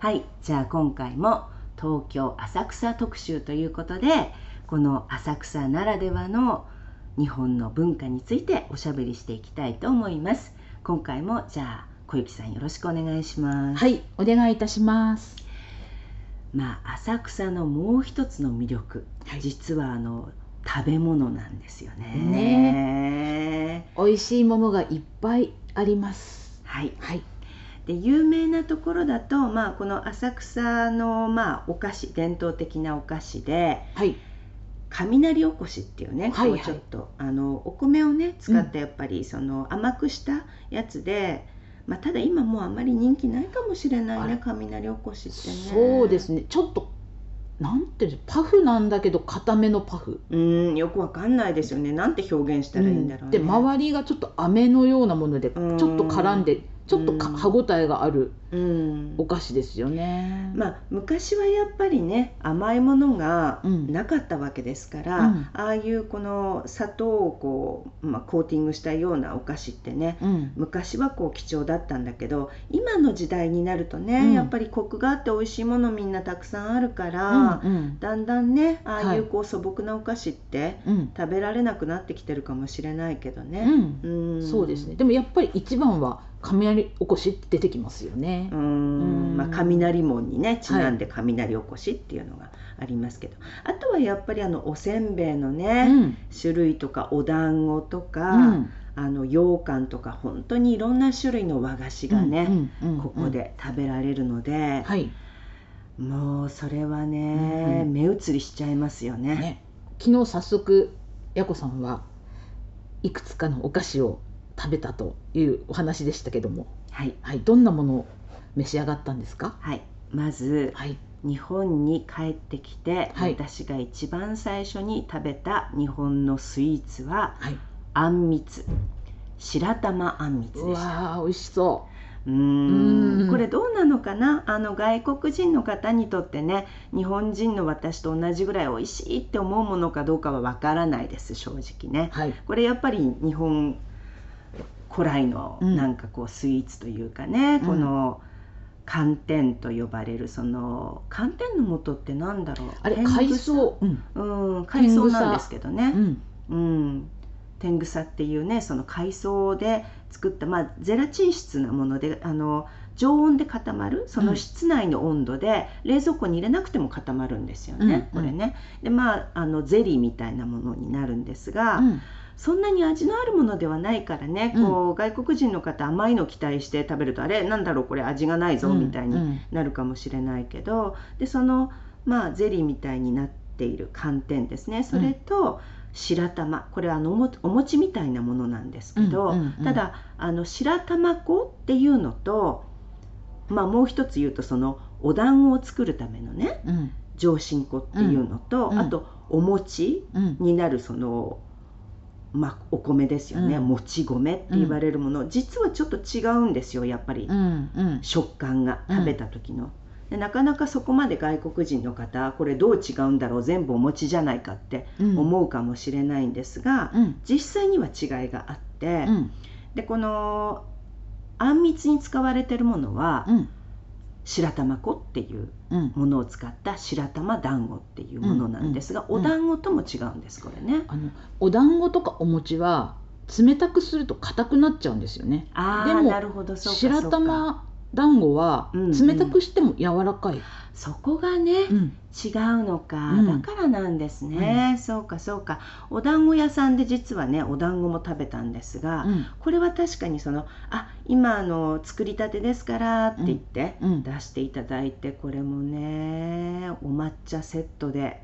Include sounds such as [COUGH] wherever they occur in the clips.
はいじゃあ今回も東京浅草特集ということでこの浅草ならではの日本の文化についておしゃべりしていきたいと思います。今回もじゃあ小雪さんよろしくお願いします。はいお願いいたします。まあ浅草のもう一つの魅力、はい、実はあの食べ物なんですよね。ね美味しいものがいっぱいあります。はい、はいで有名なところだと、まあ、この浅草の、まあ、お菓子伝統的なお菓子で、はい、雷おこしっていうね、はいはい、こうちょっとあのお米をね使ったやっぱり、その甘くしたやつで、まあ、ただ今もうあんまり人気ないかもしれないね雷おこしってね。そうですね。ちょっとなんていうパフなんだけど固めのパフ。うんよくわかんないですよね。なんて表現したらいいんだろうね、うん、で周りがちょっと飴のようなものでちょっと絡んでちょっと歯ごたえがあるお菓子ですよね、うん、まあ、昔はやっぱりね甘いものがなかったわけですから、うん、ああいうこの砂糖をこう、まあ、コーティングしたようなお菓子ってね、うん、昔はこう貴重だったんだけど今の時代になるとね、やっぱりコクがあって美味しいものみんなたくさんあるから、だんだんねああいうこう素朴なお菓子って食べられなくなってきてるかもしれないけどね。そうですね。でもやっぱり一番は雷おこしって出てきますよね。うん。まあ、雷門にねちなんで雷おこしっていうのがありますけど、はい、あとはやっぱりあのおせんべいのね、うん、種類とかお団子とか、うん、あの羊羹とか本当にいろんな種類の和菓子がね、ここで食べられるので、はい、もうそれはね、目移りしちゃいますよね。ね。昨日早速やこさんはいくつかのお菓子を食べたというお話でしたけども、はい、はい、どんなものを召し上がったんですか？はい。まず、はい、日本に帰ってきて、はい、私が一番最初に食べた日本のスイーツは、はい、あんみつ。白玉あんみつでした。わ美味しそう。うん。これどうなのかな？あの外国人の方にとってね日本人の私と同じぐらい美味しいって思うものかどうかはわからないです正直ね、はい、これやっぱり日本古来のなんかこうスイーツというかね、うん、この寒天と呼ばれるその寒天の元ってなんだろう？あれ海藻うん。海藻なんですけどね。うん、天草っていうねその海藻で作った、まあ、ゼラチン質なものであの常温で固まるその室内の温度で冷蔵庫に入れなくても固まるんですよね、うん、これね。でまああのゼリーみたいなものになるんですが、うん、そんなに味のあるものではないからね、うん、こう外国人の方甘いの期待して食べるとあれなんだろうこれ味がないぞみたいになるかもしれないけど、でそのまあゼリーみたいになっている寒天ですね。それと、白玉。これはあのお餅みたいなものなんですけど、ただあの白玉粉っていうのと、まあ、もう一つ言うとそのお団子を作るためのね、うん、上新粉っていうのと、あとお餅になるそのまあ、お米ですよね、うん、もち米って言われるもの、うん、実はちょっと違うんですよやっぱり、うんうん、食感が食べた時の、でなかなかそこまで外国人の方これどう違うんだろう全部お餅じゃないかって思うかもしれないんですが、実際には違いがあって、でこのあんみつに使われてるものは、白玉粉っていうものを使った白玉団子っていうものなんですが、お団子とも違うんですこれね。あのお団子とかお餅は冷たくすると硬くなっちゃうんですよね。ああなるほど。そうか。白玉団子は冷たくしても柔らかい、うんうんそこがね、うん、違うのか、うん、だからなんですね、うん、そうかそうか。お団子屋さんで実はねお団子も食べたんですが、これは確かにその「あ今あの作りたてですから」って言って出していただいて、これもねお抹茶セットで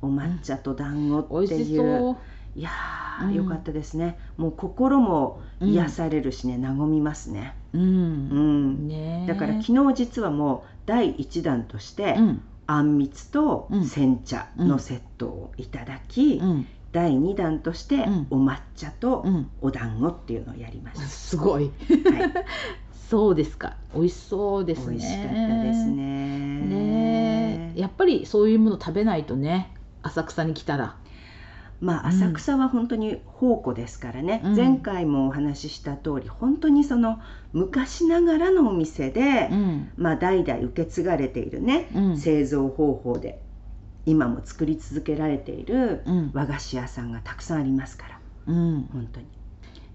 お抹茶と団子っていう、いやーあ、よかったですね。もう心も癒されるしね、和みますね。うん、うん。ね、だから昨日実はもう第1弾として、あんみつと煎茶のセットをいただき、第2弾としてお抹茶とお団子っていうのをやりました、すごい、はい、[LAUGHS] そうですか。美味しそうですね。美味しかったですね。ねやっぱりそういうもの食べないとね浅草に来たらまあ、浅草は本当に宝庫ですからね、うん、前回もお話しした通り本当にその昔ながらのお店で、うん、まあ、代々受け継がれているね、うん、製造方法で今も作り続けられている和菓子屋さんがたくさんありますから、うん、本当に。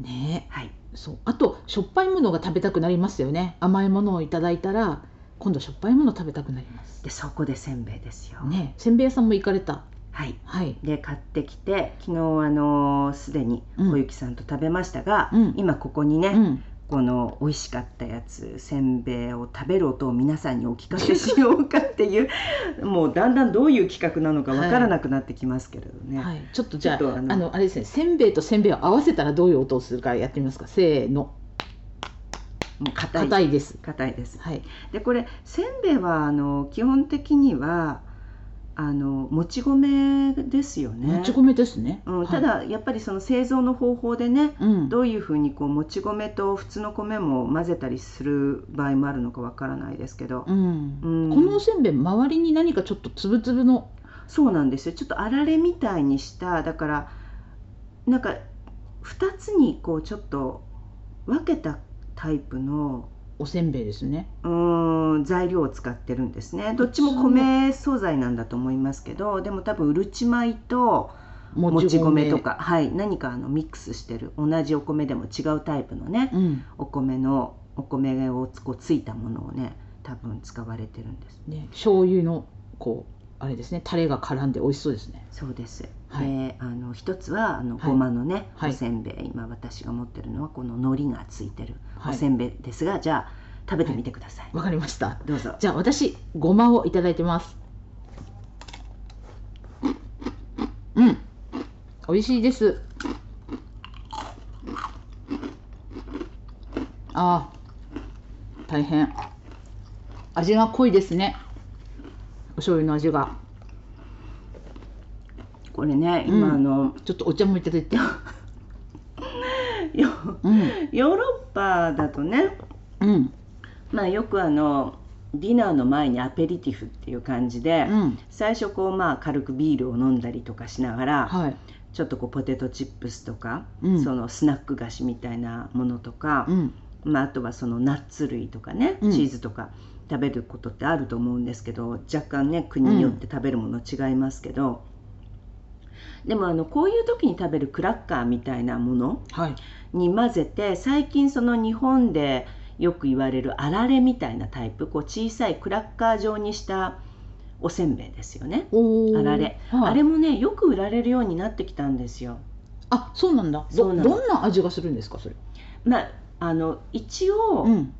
ね。はい。そう。あとしょっぱいものが食べたくなりますよね。甘いものをいただいたら今度しょっぱいもの食べたくなります。でそこでせんべいですよ。ね。せんべい屋さんも行かれたはい、はい、で買ってきて昨日あのすでに小雪さんと食べましたが、うん、今ここにね、うん、この美味しかったやつせんべいを食べる音を皆さんにお聞かせしようかっていう [LAUGHS] もうだんだんどういう企画なのかわからなくなってきますけれどね、はい。はい、ちょっとじゃああのあれですねせんべいとせんべいを合わせたらどういう音をするかやってみますか。せーの。もう硬いです。硬いです、はい、でこれせんべいはあの基本的にはあのもち米ですよね。もち米ですね。うん、ただ、やっぱりその製造の方法でね、うん、どういうふうにこうもち米と普通の米も混ぜたりする場合もあるのかわからないですけど、うん、うん、このおせんべい周りに何かちょっとつぶつぶの。そうなんですよ。ちょっとあられみたいにした。だからなんか2つにこうちょっと分けたタイプのおせんべいですね。うん材料を使ってるんですね。どっちも米素材なんだと思いますけどでも多分うるち米ともち米とか、はい、何かあのミックスしてる同じお米でも違うタイプのね、うん、お米のお米をこうついたものをね多分使われてるんです。ね醤油のこうあれですねタレが絡んで美味しそうですね。そうです、はい、であの一つはあのごまのね、はい、おせんべい。今私が持ってるのはこの海苔がついてるおせんべいですが、はい、じゃあ食べてみてください。わ、かりました。どうぞ。じゃあ私ごまをいただいてます。うん。美味しいです。あ大変。味が濃いですね。お醤油の味が。これね今、うん、あのちょっとお茶もいただいて。ヨ,、うん、ヨーロッパだとね、うん、まあよくあのディナーの前にアペリティフっていう感じで、うん、最初こうまあ軽くビールを飲んだりとかしながら、はい、ちょっとこうポテトチップスとか、うん、そのスナック菓子みたいなものとか、うん、まあ、あとはそのナッツ類とかね、チーズとか食べることってあると思うんですけど若干ね国によって食べるもの違いますけど、でもあのこういう時に食べるクラッカーみたいなものに混ぜて、はい、最近その日本でよく言われるあられみたいなタイプこう小さいクラッカー状にしたおせんべいですよね。あられ、はい、あれもねよく売られるようになってきたんですよ。あそうなんだ。どどんな味がするんですかそれ？まああの一応、うん、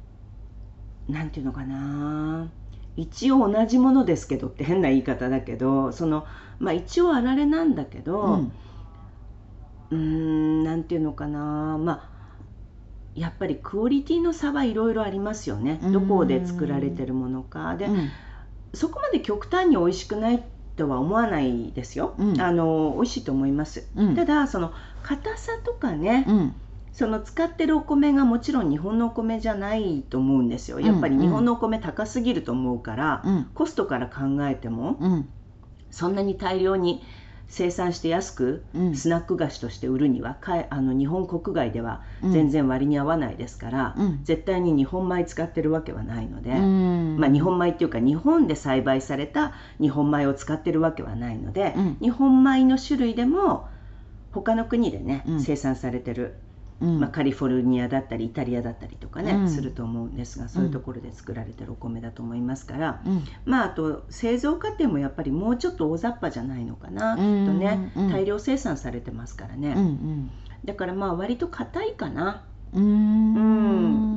なんていうのかな。一応同じものですけどって変な言い方だけどそのまあ一応あられなんだけどうん。なんていうのかな。まあやっぱりクオリティの差はいろいろありますよね。どこで作られてるものか。で、うん、そこまで極端に美味しくないとは思わないですよ、うん、あの美味しいと思います、うん、ただその硬さとかね、その使ってるお米がもちろん日本のお米じゃないと思うんですよ。やっぱり日本のお米高すぎると思うから、うん、コストから考えても、うん、そんなに大量に生産して安くスナック菓子として売るには、かあの日本国外では全然割に合わないですから、絶対に日本米使ってるわけはないので、まあ、日本米っていうか日本で栽培された日本米を使ってるわけはないので、日本米の種類でも他の国でね、生産されてるまあ、カリフォルニアだったりイタリアだったりとかね、うん、すると思うんですがそういうところで作られてるお米だと思いますから、うん、まああと製造過程もやっぱりもうちょっと大雑把じゃないのかな、きっとね、大量生産されてますからね、だからまあ割と硬いかな。うん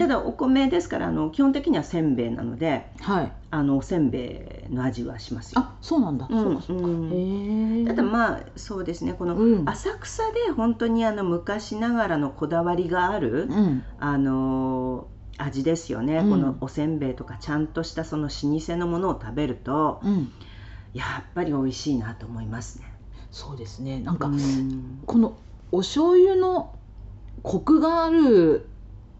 ただお米ですからあの基本的にはせんべいなのではい。あのおせんべいの味はしますよ。あそうなんだ、うんそうかそうん。ただまあそうですねこのうん。浅草で本当にあの昔ながらのこだわりがある、うん。あの味ですよね、うん。このおせんべいとかちゃんとしたその老舗のものを食べるとうん。やっぱり美味しいなと思いますね。そうですね。なんか、うん。このお醤油のコクがある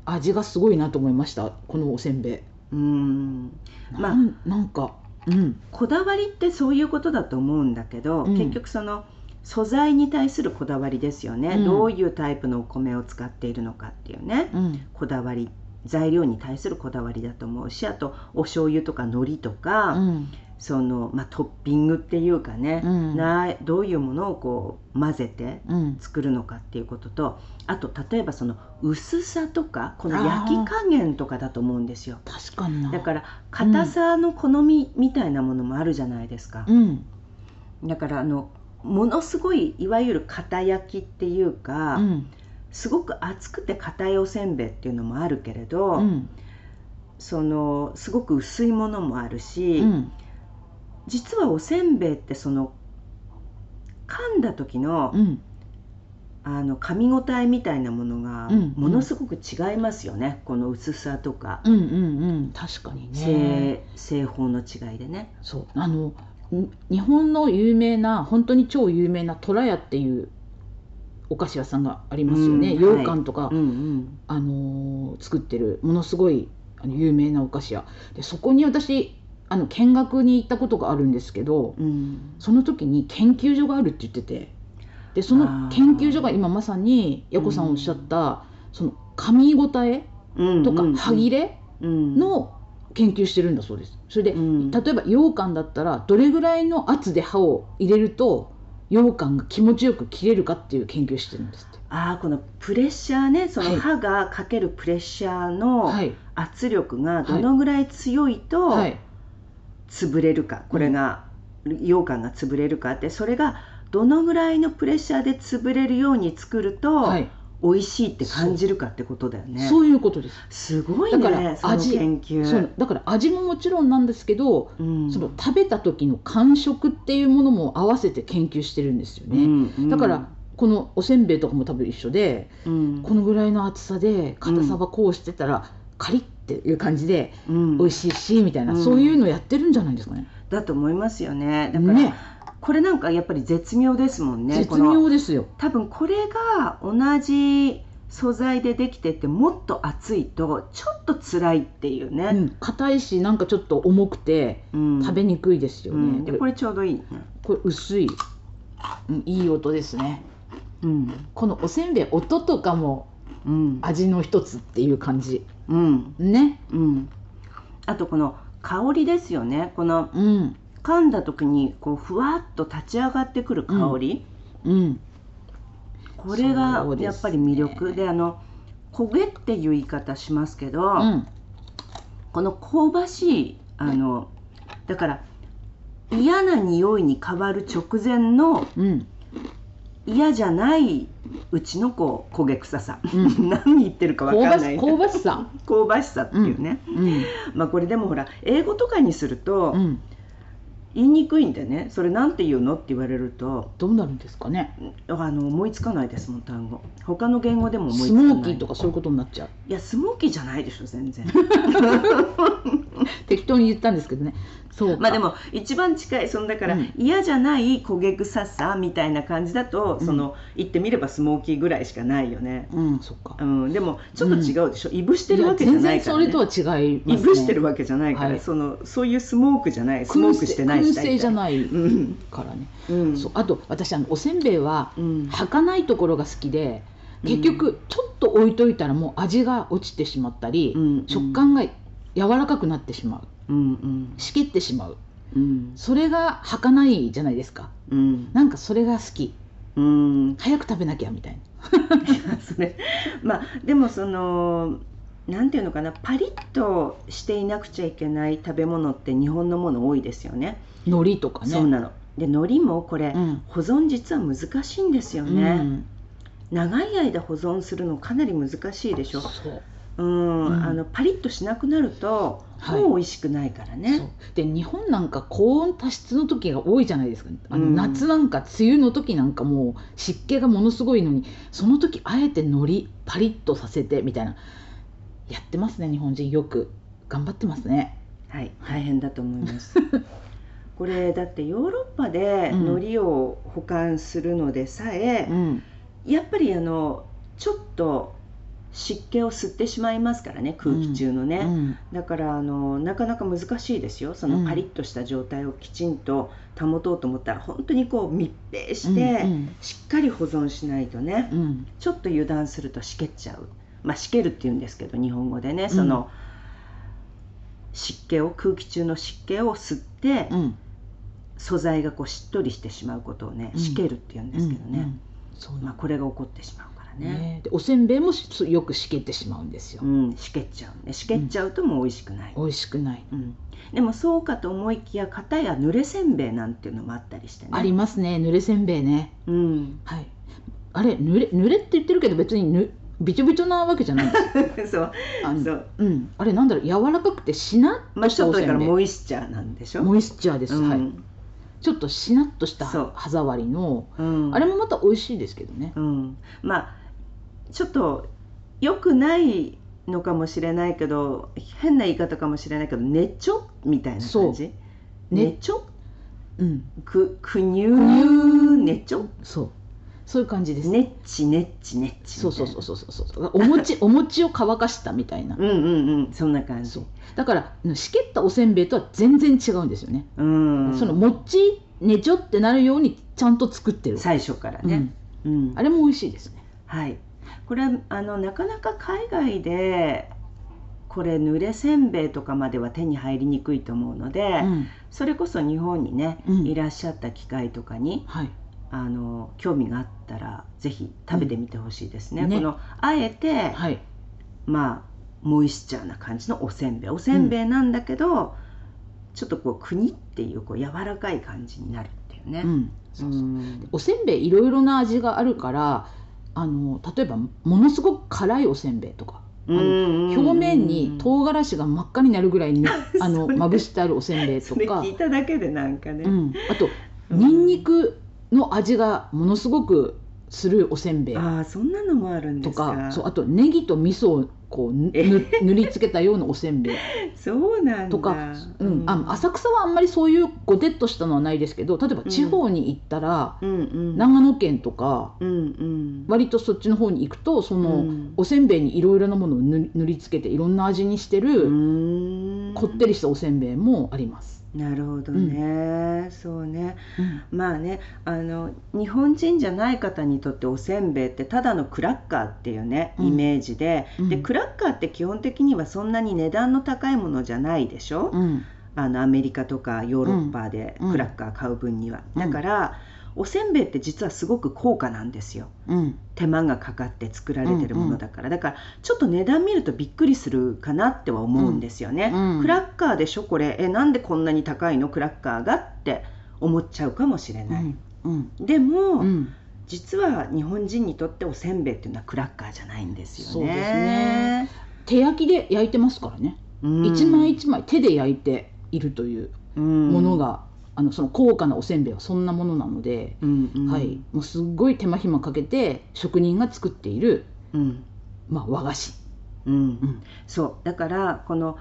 味がすごいなと思いましたこのおせんべい。うん。まあなんかうん。こだわりってそういうことだと思うんだけど、うん。結局その素材に対するこだわりですよね、うん。どういうタイプのお米を使っているのかっていうね。うん。こだわり材料に対するこだわりだと思うしあとお醤油とか海苔とか、うんそのまあ、トッピングっていうかね、うん。などういうものをこう混ぜてうん。作るのかっていうこととあと例えばその薄さとかこの焼き加減とかだと思うんですよ。確かにな。だから硬さの好みみたいなものもあるじゃないですか、うん。だからあのものすごいいわゆる硬焼きっていうか、うん。すごく厚くて硬いおせんべいっていうのもあるけれど、うん。そのすごく薄いものもあるし、うん実はおせんべいってその噛んだ時の,、うん。あの噛み応えみたいなものがうんものすごく違いますよね、この薄さとか、うんうんうん。確かにね。製製法の違いでね。そう。あのん日本の有名な本当に超有名な虎屋っていうお菓子屋さんがありますよね、うん。羊羹とか、うんうん。あのー作ってるものすごい有名なお菓子屋。でそこに私あの見学に行ったことがあるんですけどうん。その時に研究所があるって言っててでそあのー。研究所が今まさにやこさんおっしゃった、その噛み応えうんとかうん。歯切れうん。の研究してるんだそうです。それで、うん。例えば羊羹だったらどれぐらいの圧で歯を入れると羊羹が気持ちよく切れるかっていう研究してるんですって。ああこのプレッシャーねそはい。の歯がかけるプレッシャーのはい、圧力がどのぐらい強いとはい、潰れるか、これが羊羹が潰れるかってそれがどのぐらいのプレッシャーで潰れるように作ると、はい、美味しいって感じるかってことだよね。そういうことです。すごいねだからその味研究。だから味ももちろんなんですけど、うんその食べた時の感触っていうものも合わせて研究してるんですよね。うんだから、このおせんべいとかも多分一緒でうんこのぐらいの厚さで硬さはこうしてたら、カリッっていう感じでうん。美味しいしみたいな、うん。そういうのやってるんじゃないですかね。だと思いますよね。だから、ね。これなんかやっぱり絶妙ですもんね。絶妙ですよ。多分これが同じ素材でできててもっと厚いとちょっと辛いっていううね、ん。硬いしなんかちょっと重くてうん。食べにくいですよね。うん。でこれちょうどいい。ね、これ薄い、うん、いい音ですね。うん。このおせんべい音とかもうん。味の一つっていう感じうん。ね。うん、あとこの香りですよね。このうん。噛んだ時にこうふわっと立ち上がってくる香り、うん。これがやっぱり魅力。であの焦げっていう言い方しますけど、うん。この香ばしいあのだから嫌な匂いに変わる直前のうん。嫌じゃないうちのこう焦げ臭さ、うん。[LAUGHS] 何言ってるか香わかんない。香ばしさ。香ばしさっていうね、うん。まあこれでもほら英語とかにするとうん。言いにくいんでね。それなんて言うのって言われるとどうなるんですかね。あの思いつかないですもん単語。他の言語でも思いつスかない。モーキーとかそういうことになっちゃう。いやスモーキーじゃないでしょ全然。[LAUGHS] 適当に言ったんですけどね。そうか。まあでも一番近いそのだからうん。嫌じゃない焦げ臭さみたいな感じだと、うん。その言ってみればスモーキーぐらいしかないよね、うんそっか。うん、でもちょっと違うでしょ、いぶしてるわけじゃないから、ね、それとは違いますね。いぶしてるわけじゃないから、はい。そのそういうスモークじゃないスモークしてない燻製じゃい、ないうん。からね。うん。そう。あと私あのおせんべいはうん。儚いところが好きで結局ちょっと置いといたらもう味が落ちてしまったり、うん。食感が柔らかくなってしまううんうん。しけってしまう。うん。それが儚いじゃないですか。うん。なんかそれが好き。うん。早く食べなきゃみたい [LAUGHS] それ。まあでもそのなんていうのかな。パリッとしていなくちゃいけない食べ物って日本のもの多いですよね。な海苔とかね。そうなの。で海苔もこれ、うん。保存実は難しいんですようね、ん。長い間保存するのかなり難しいでしょ。そううん、うん、あのパリッとしなくなると、はい、もう美味しくないからね。で日本なんか高温多湿の時が多いじゃないですか、あの、夏なんか梅雨の時なんかもう湿気がものすごいのにその時あえて海苔パリッとさせてみたいな。やってますね日本人。よく。頑張ってますね。はい。大変だと思います。[LAUGHS] これだってヨーロッパで海苔を保管するのでさえ、うん、やっぱりあのちょっと湿気を吸ってしまいますからね空気中のね、うん。うん、だからあのなかなか難しいですよ。そのパリッとした状態をきちんと保とうと思ったら本当にこう密閉して、しっかり保存しないとね、うん、ちょっと油断するとしけっちゃう。まあしけるっていうんですけど日本語でねその、湿気を空気中の湿気を吸って、素材がこうしっとりしてしまうことをねしけるっていうんですけどね、まあ、これが起こってしまうね、ね、でおせんべいもよくしけってしまうんですよ、うん、しけっちゃうねしけっちゃうともう美味しくない、うん、美味しくない、うん、でもそうかと思いきや型や濡れせんべいなんていうのもあったりしてね。ありますね濡れせんべいね。うん。はい。あれ濡れ濡れって言ってるけど別にぬびちょびちょなわけじゃない [LAUGHS] そう。あそう、うん、あれなんだろう柔らかくてしなっとしたおせんべい、まあ、ちょっとだからモイスチャーなんでしょ？モイスチャーです、うん、はい。ちょっとしなっとした歯触りの、うん、あれもまた美味しいですけどね、うん、まあちょっと良くないのかもしれないけど変な言い方かもしれないけどねちょみたいな感じ？ね。ちょうん。くくにゅう？ねちょそう。そういう感じです。ねっちねっちねっちそうそうそうそうそうお餅 [LAUGHS] お餅を乾かしたみたいな。うんうんうん。そんな感じ。だからしけったおせんべいとは全然違うんですよね。うん。その餅ねちょってなるようにちゃんと作ってる。最初からね、うん、うん、あれも美味しいですね。はいこれあのなかなか海外でこれ濡れせんべいとかまでは手に入りにくいと思うので、うん、それこそ日本にね、うん、いらっしゃった機会とかに、はい、あの興味があったらぜひ食べてみてほしいですね。うん。ね、このあえて、はい、まあモイスチャーな感じのおせんべい。おせんべいなんだけど、ちょっとこう国っていうこう柔らかい感じになるっていうね。そうそう。おせんべいいろいろな味があるからあの例えばものすごく辛いおせんべいとかあの表面に唐辛子が真っ赤になるぐらいに [LAUGHS] あのまぶしてあるおせんべいとか。聞いただけでなんかね、うん、あとにん。にくの味がものすごくするおせんべい。あそんなのもあるんですか？とかそうあとネギと味噌をこう [LAUGHS] 塗りつけたようなおせんべい。そうなんとか、うん、あ浅草はあんまりそういうごてっとしたのはないですけど例えば地方に行ったら、うん、長野県とか、うんうん、割とそっちの方に行くとその、おせんべいにいろいろなものを塗りつけていろんな味にしてるこってりしたおせんべいもあります。なるほどね、うん、そうね、うん、まあねあの日本人じゃない方にとっておせんべいってただのクラッカーっていうねイメージで。うん、でクラッカーって基本的にはそんなに値段の高いものじゃないでしょ、あのアメリカとかヨーロッパでクラッカー買う分には、だから、おせんべいって実はすごく高価なんですよ、うん、手間がかかって作られてるものだから、うんうん、だからちょっと値段見るとびっくりするかなっては思うんですよね、うんうん、クラッカーでしょこれえなんでこんなに高いの？クラッカーが？って思っちゃうかもしれない、うんうん、でも、実は日本人にとっておせんべいっていうのはクラッカーじゃないんですよね。ね。手焼きで焼いてますからね、一枚一枚手で焼いているというものがあのその高価なおせんべいはそんなものなので、うんうん、はい、もうすっごい手間暇かけて職人が作っている、うん、まあ、和菓子、うん。うん、そう。だからこの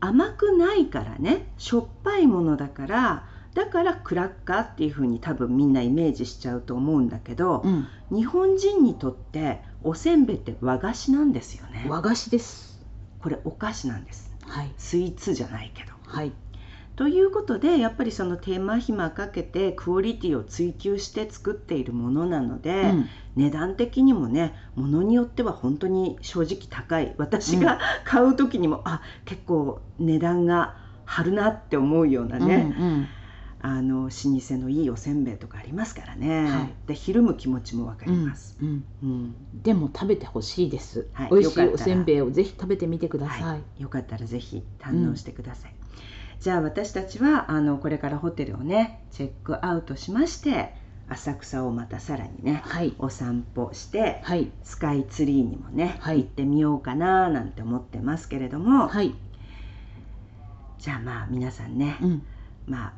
甘くないからねしょっぱいものだからだからクラッカーっていうふうに多分みんなイメージしちゃうと思うんだけど、うん、日本人にとっておせんべいって和菓子なんですよね。和菓子です。これお菓子なんです、はい、スイーツじゃないけど。はいということでやっぱりその手間暇かけてクオリティを追求して作っているものなので、うん、値段的にもねものによっては本当に正直高い。私が買う時にも、うん、あ結構値段が張るなって思うようなね、うんうん、あの老舗のいいおせんべいとかありますからね、はい、でひるむ気持ちも分かります、うんうん、でも食べてほしいです、はい、美味しいおせんべいをぜひ食べてみてください、はい、よかったらぜひ堪能してください、じゃあ私たちはあのこれからホテルをねチェックアウトしまして浅草をまたさらにね、はい、お散歩して、はい、スカイツリーにもね、はい、行ってみようかななんて思ってますけれども、はい、じゃあまあ皆さんね、うん、まあ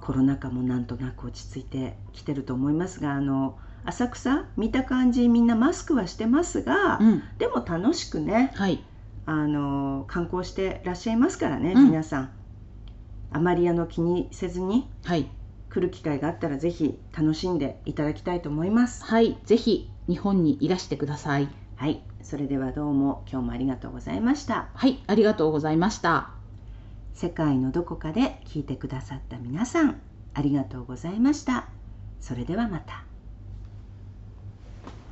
コロナ禍もなんとなく落ち着いてきてると思いますがあの浅草見た感じみんなマスクはしてますが、うん、でも楽しくね、はい、あの観光してらっしゃいますからね、うん、皆さんあまりあの気にせずに、はい、来る機会があったらぜひ楽しんでいただきたいと思います。はい。ぜひ日本にいらしてください。はい。それではどうも今日もありがとうございました。はい。ありがとうございました。世界のどこかで聞いてくださった皆さんありがとうございました。それではまた